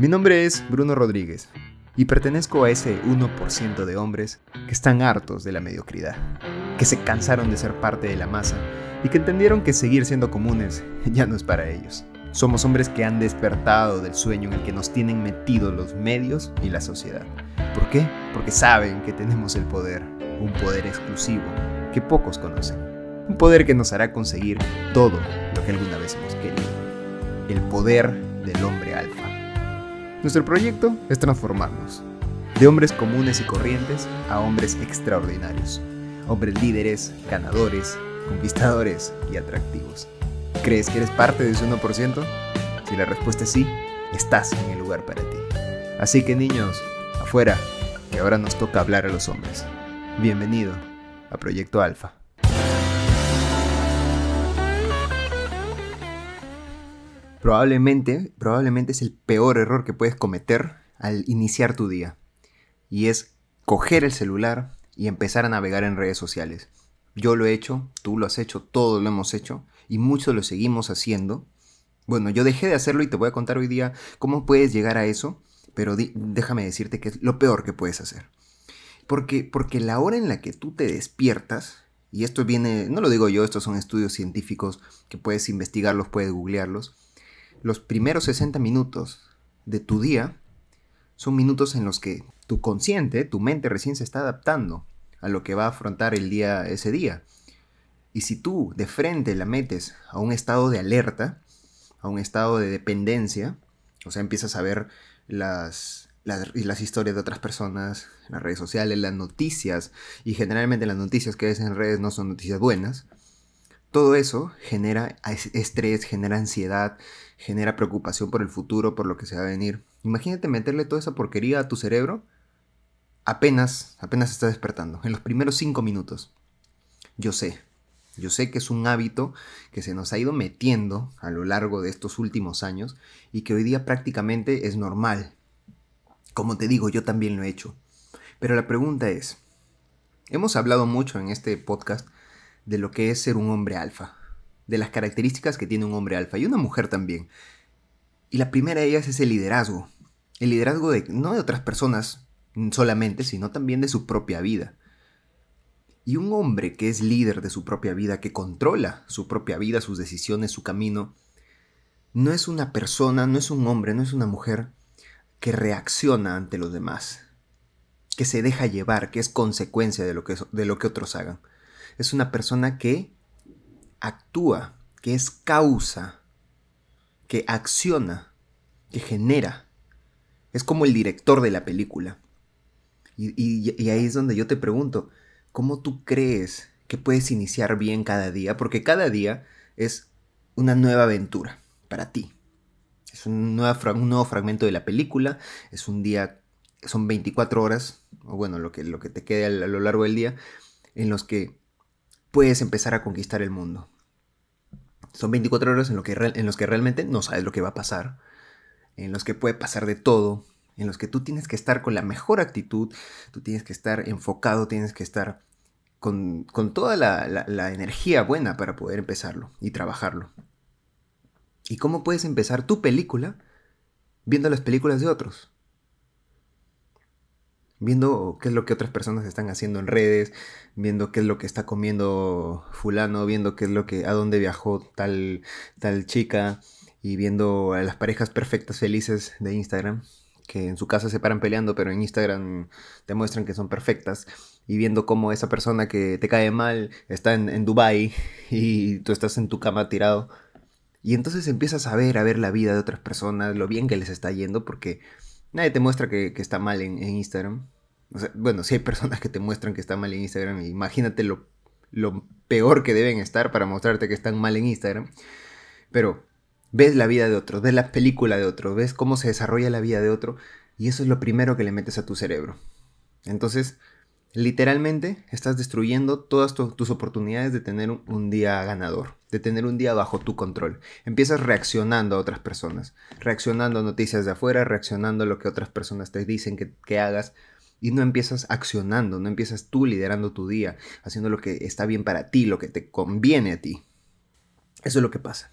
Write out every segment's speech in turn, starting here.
Mi nombre es Bruno Rodríguez y pertenezco a ese 1% de hombres que están hartos de la mediocridad, que se cansaron de ser parte de la masa y que entendieron que seguir siendo comunes ya no es para ellos. Somos hombres que han despertado del sueño en el que nos tienen metidos los medios y la sociedad. ¿Por qué? Porque saben que tenemos el poder, un poder exclusivo que pocos conocen. Un poder que nos hará conseguir todo lo que alguna vez hemos querido. El poder del hombre alfa. Nuestro proyecto es transformarnos de hombres comunes y corrientes a hombres extraordinarios. Hombres líderes, ganadores, conquistadores y atractivos. ¿Crees que eres parte de ese 1%? Si la respuesta es sí, estás en el lugar para ti. Así que niños, afuera, que ahora nos toca hablar a los hombres. Bienvenido a Proyecto Alfa. Probablemente, probablemente es el peor error que puedes cometer al iniciar tu día. Y es coger el celular y empezar a navegar en redes sociales. Yo lo he hecho, tú lo has hecho, todos lo hemos hecho y muchos lo seguimos haciendo. Bueno, yo dejé de hacerlo y te voy a contar hoy día cómo puedes llegar a eso, pero déjame decirte que es lo peor que puedes hacer. Porque, porque la hora en la que tú te despiertas, y esto viene, no lo digo yo, estos son estudios científicos que puedes investigarlos, puedes googlearlos, los primeros 60 minutos de tu día son minutos en los que tu consciente, tu mente recién se está adaptando a lo que va a afrontar el día ese día. Y si tú de frente la metes a un estado de alerta, a un estado de dependencia, o sea, empiezas a ver las, las, las, historias de otras personas, las redes sociales, las noticias, y generalmente las noticias que ves en redes no son noticias buenas, todo eso genera estrés, genera ansiedad, genera preocupación por el futuro, por lo que se va a venir. Imagínate meterle toda esa porquería a tu cerebro apenas, apenas está despertando, en los primeros cinco minutos. Yo sé, yo sé que es un hábito que se nos ha ido metiendo a lo largo de estos últimos años y que hoy día prácticamente es normal. Como te digo, yo también lo he hecho. Pero la pregunta es, hemos hablado mucho en este podcast de lo que es ser un hombre alfa, de las características que tiene un hombre alfa y una mujer también. Y la primera de ellas es el liderazgo. El liderazgo de no de otras personas solamente, sino también de su propia vida. Y un hombre que es líder de su propia vida, que controla su propia vida, sus decisiones, su camino, no es una persona, no es un hombre, no es una mujer que reacciona ante los demás, que se deja llevar, que es consecuencia de lo que, de lo que otros hagan. Es una persona que actúa, que es causa, que acciona, que genera. Es como el director de la película. Y, ahí es donde yo te pregunto, ¿cómo tú crees que puedes iniciar bien cada día? Porque cada día es una nueva aventura para ti. Es un nuevo, un nuevo fragmento de la película, es un día, son 24 horas, o bueno, lo que, lo que te quede a lo largo del día, en los que puedes empezar a conquistar el mundo. Son 24 horas en, que, en los que realmente no sabes lo que va a pasar, en los que puede pasar de todo, en los que tú tienes que estar con la mejor actitud, tú tienes que estar enfocado, tienes que estar con, toda la energía buena para poder empezarlo y trabajarlo. ¿Y cómo puedes empezar tu película viendo las películas de otros? Viendo qué es lo que otras personas están haciendo en redes, viendo qué es lo que está comiendo fulano, viendo qué es lo que a dónde viajó tal tal chica y viendo a las parejas perfectas felices de Instagram que en su casa se paran peleando, pero en Instagram te muestran que son perfectas, y viendo cómo esa persona que te cae mal está en, en Dubai y tú estás en tu cama tirado. Y entonces empiezas a ver, a ver la vida de otras personas, lo bien que les está yendo, porque nadie te muestra que, está mal en, Instagram. bueno, si hay personas que te muestran que está mal en Instagram, imagínate lo, lo peor que deben estar para mostrarte que están mal en Instagram. Pero ves la vida de otro, ves la película de otro, ves cómo se desarrolla la vida de otro y eso es lo primero que le metes a tu cerebro. Entonces, literalmente estás destruyendo todas tus oportunidades de tener un, día ganador, de tener un día bajo tu control. Empiezas reaccionando a otras personas, reaccionando a noticias de afuera, reaccionando a lo que otras personas te dicen que, que hagas. Y no empiezas accionando, no empiezas tú liderando tu día, haciendo lo que está bien para ti, lo que te conviene a ti. Eso es lo que pasa.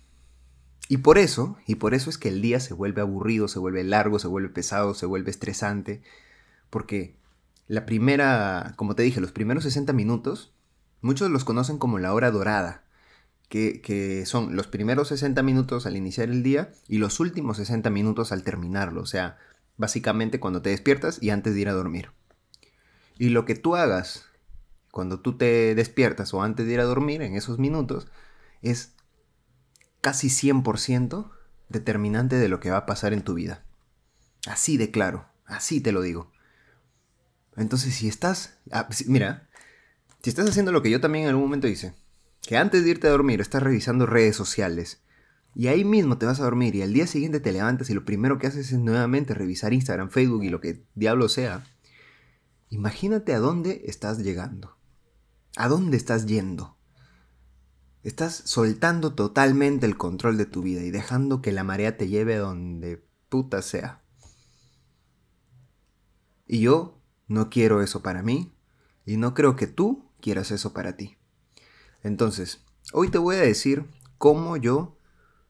Y por eso, y por eso es que el día se vuelve aburrido, se vuelve largo, se vuelve pesado, se vuelve estresante, porque la primera, como te dije, los primeros 60 minutos, muchos los conocen como la hora dorada, que, que, son los primeros 60 minutos al iniciar el día y los últimos 60 minutos al terminarlo, o sea, básicamente cuando te despiertas y antes de ir a dormir. Y lo que tú hagas cuando tú te despiertas o antes de ir a dormir en esos minutos es casi 100% determinante de lo que va a pasar en tu vida. Así de claro, así te lo digo. Entonces, si estás, ah, mira, si estás haciendo lo que yo también en algún momento hice, que antes de irte a dormir estás revisando redes sociales, y ahí mismo te vas a dormir y al día siguiente te levantas y lo primero que haces es nuevamente revisar Instagram, Facebook y lo que diablo sea, imagínate a dónde estás llegando. ¿A dónde estás yendo? Estás soltando totalmente el control de tu vida y dejando que la marea te lleve a donde puta sea. Y yo no quiero eso para mí y no creo que tú quieras eso para ti. Entonces, hoy te voy a decir cómo yo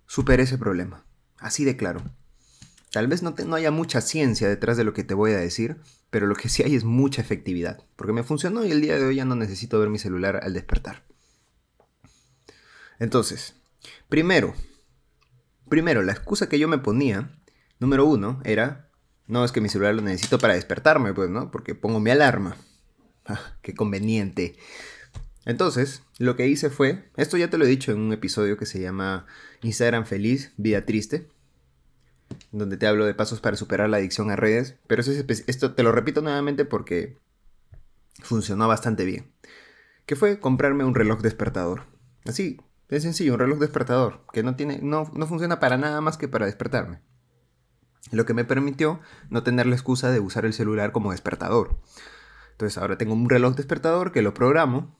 superé ese problema. Así de claro. Tal vez no, no, haya mucha ciencia detrás de lo que te voy a decir, pero lo que sí hay es mucha efectividad, porque me funcionó y el día de hoy ya no necesito ver mi celular al despertar. Entonces, primero, primero, la excusa que yo me ponía, número uno, era, no es que mi celular lo necesito para despertarme, pues, ¿no? Porque pongo mi alarma. Ah, qué conveniente. Entonces, lo que hice fue, esto ya te lo he dicho en un episodio que se llama Instagram feliz, vida triste, donde te hablo de pasos para superar la adicción a redes, pero esto te lo repito nuevamente porque funcionó bastante bien. Que fue comprarme un reloj despertador. Así, es sencillo, un reloj despertador, que no, tiene, no, no funciona para nada más que para despertarme. Lo que me permitió no tener la excusa de usar el celular como despertador. Entonces ahora tengo un reloj despertador que lo programo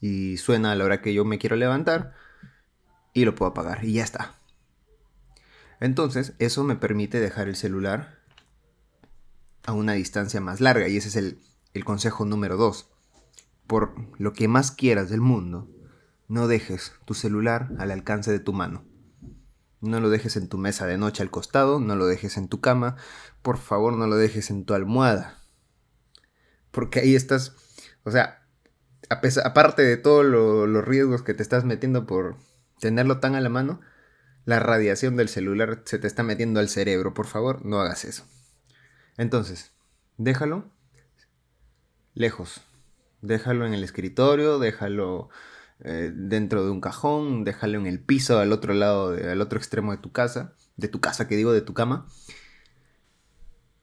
y suena a la hora que yo me quiero levantar y lo puedo apagar y ya está. Entonces eso me permite dejar el celular a una distancia más larga y ese es el, el consejo número 2. Por lo que más quieras del mundo, no dejes tu celular al alcance de tu mano. No lo dejes en tu mesa de noche al costado, no lo dejes en tu cama, por favor no lo dejes en tu almohada. Porque ahí estás, o sea, aparte de todos los riesgos que te estás metiendo por tenerlo tan a la mano, la radiación del celular se te está metiendo al cerebro. Por favor, no hagas eso. Entonces, déjalo lejos. Déjalo en el escritorio, déjalo eh, dentro de un cajón, déjalo en el piso al otro lado, al otro extremo de tu casa, de tu casa que digo, de tu cama.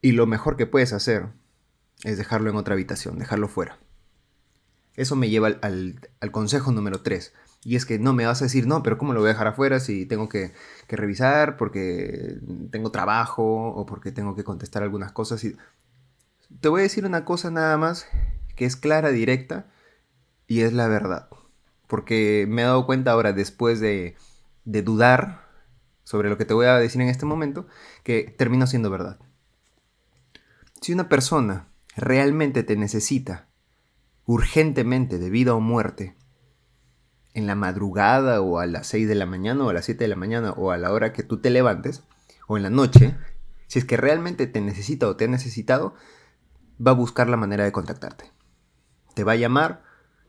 Y lo mejor que puedes hacer es dejarlo en otra habitación, dejarlo fuera. Eso me lleva al, consejo número 3. Y es que no me vas a decir, no, pero ¿cómo lo voy a dejar afuera si tengo que, revisar porque tengo trabajo o porque tengo que contestar algunas cosas? Y... Te voy a decir una cosa nada más que es clara, directa y es la verdad. Porque me he dado cuenta ahora, después de, dudar sobre lo que te voy a decir en este momento, que termino siendo verdad. Si una persona realmente te necesita urgentemente de vida o muerte, en la madrugada o a las 6 de la mañana o a las 7 de la mañana o a la hora que tú te levantes o en la noche, si es que realmente te necesita o te ha necesitado, va a buscar la manera de contactarte. Te va a llamar,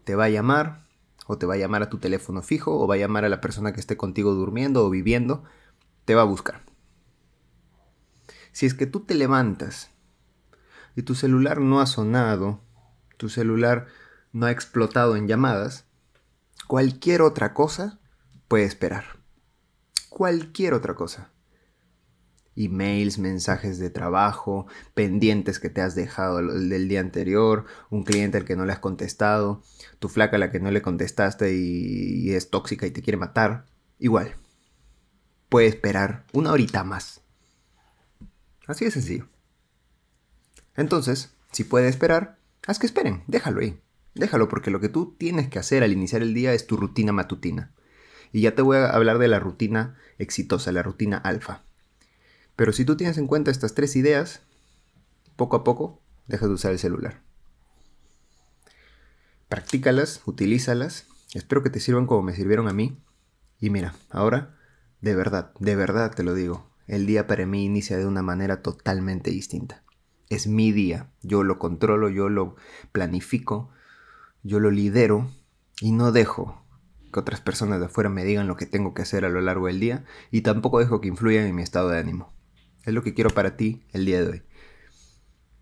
te va a llamar, o te va a llamar a tu teléfono fijo, o va a llamar a la persona que esté contigo durmiendo o viviendo, te va a buscar. Si es que tú te levantas y tu celular no ha sonado, tu celular no ha explotado en llamadas, cualquier otra cosa puede esperar. Cualquier otra cosa. Emails, mensajes de trabajo, pendientes que te has dejado del día anterior, un cliente al que no le has contestado, tu flaca a la que no le contestaste y, y es tóxica y te quiere matar. Igual. Puede esperar una horita más. Así de sencillo. Entonces, si puede esperar, Haz que esperen, déjalo ahí. Déjalo porque lo que tú tienes que hacer al iniciar el día es tu rutina matutina. Y ya te voy a hablar de la rutina exitosa, la rutina alfa. Pero si tú tienes en cuenta estas tres ideas, poco a poco dejas de usar el celular. Practícalas, utilízalas. Espero que te sirvan como me sirvieron a mí. Y mira, ahora De verdad, de verdad te lo digo. El día para mí inicia de una manera totalmente distinta. Es mi día. Yo lo controlo, yo lo planifico, yo lo lidero y no dejo que otras personas de afuera me digan lo que tengo que hacer a lo largo del día y tampoco dejo que influyan en mi estado de ánimo. Es lo que quiero para ti el día de hoy.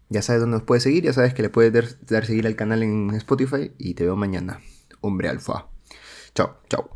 Ya sabes dónde nos puedes seguir, ya sabes que le puedes dar, dar seguir al canal en Spotify y te veo mañana. Hombre alfa. Chao, chao.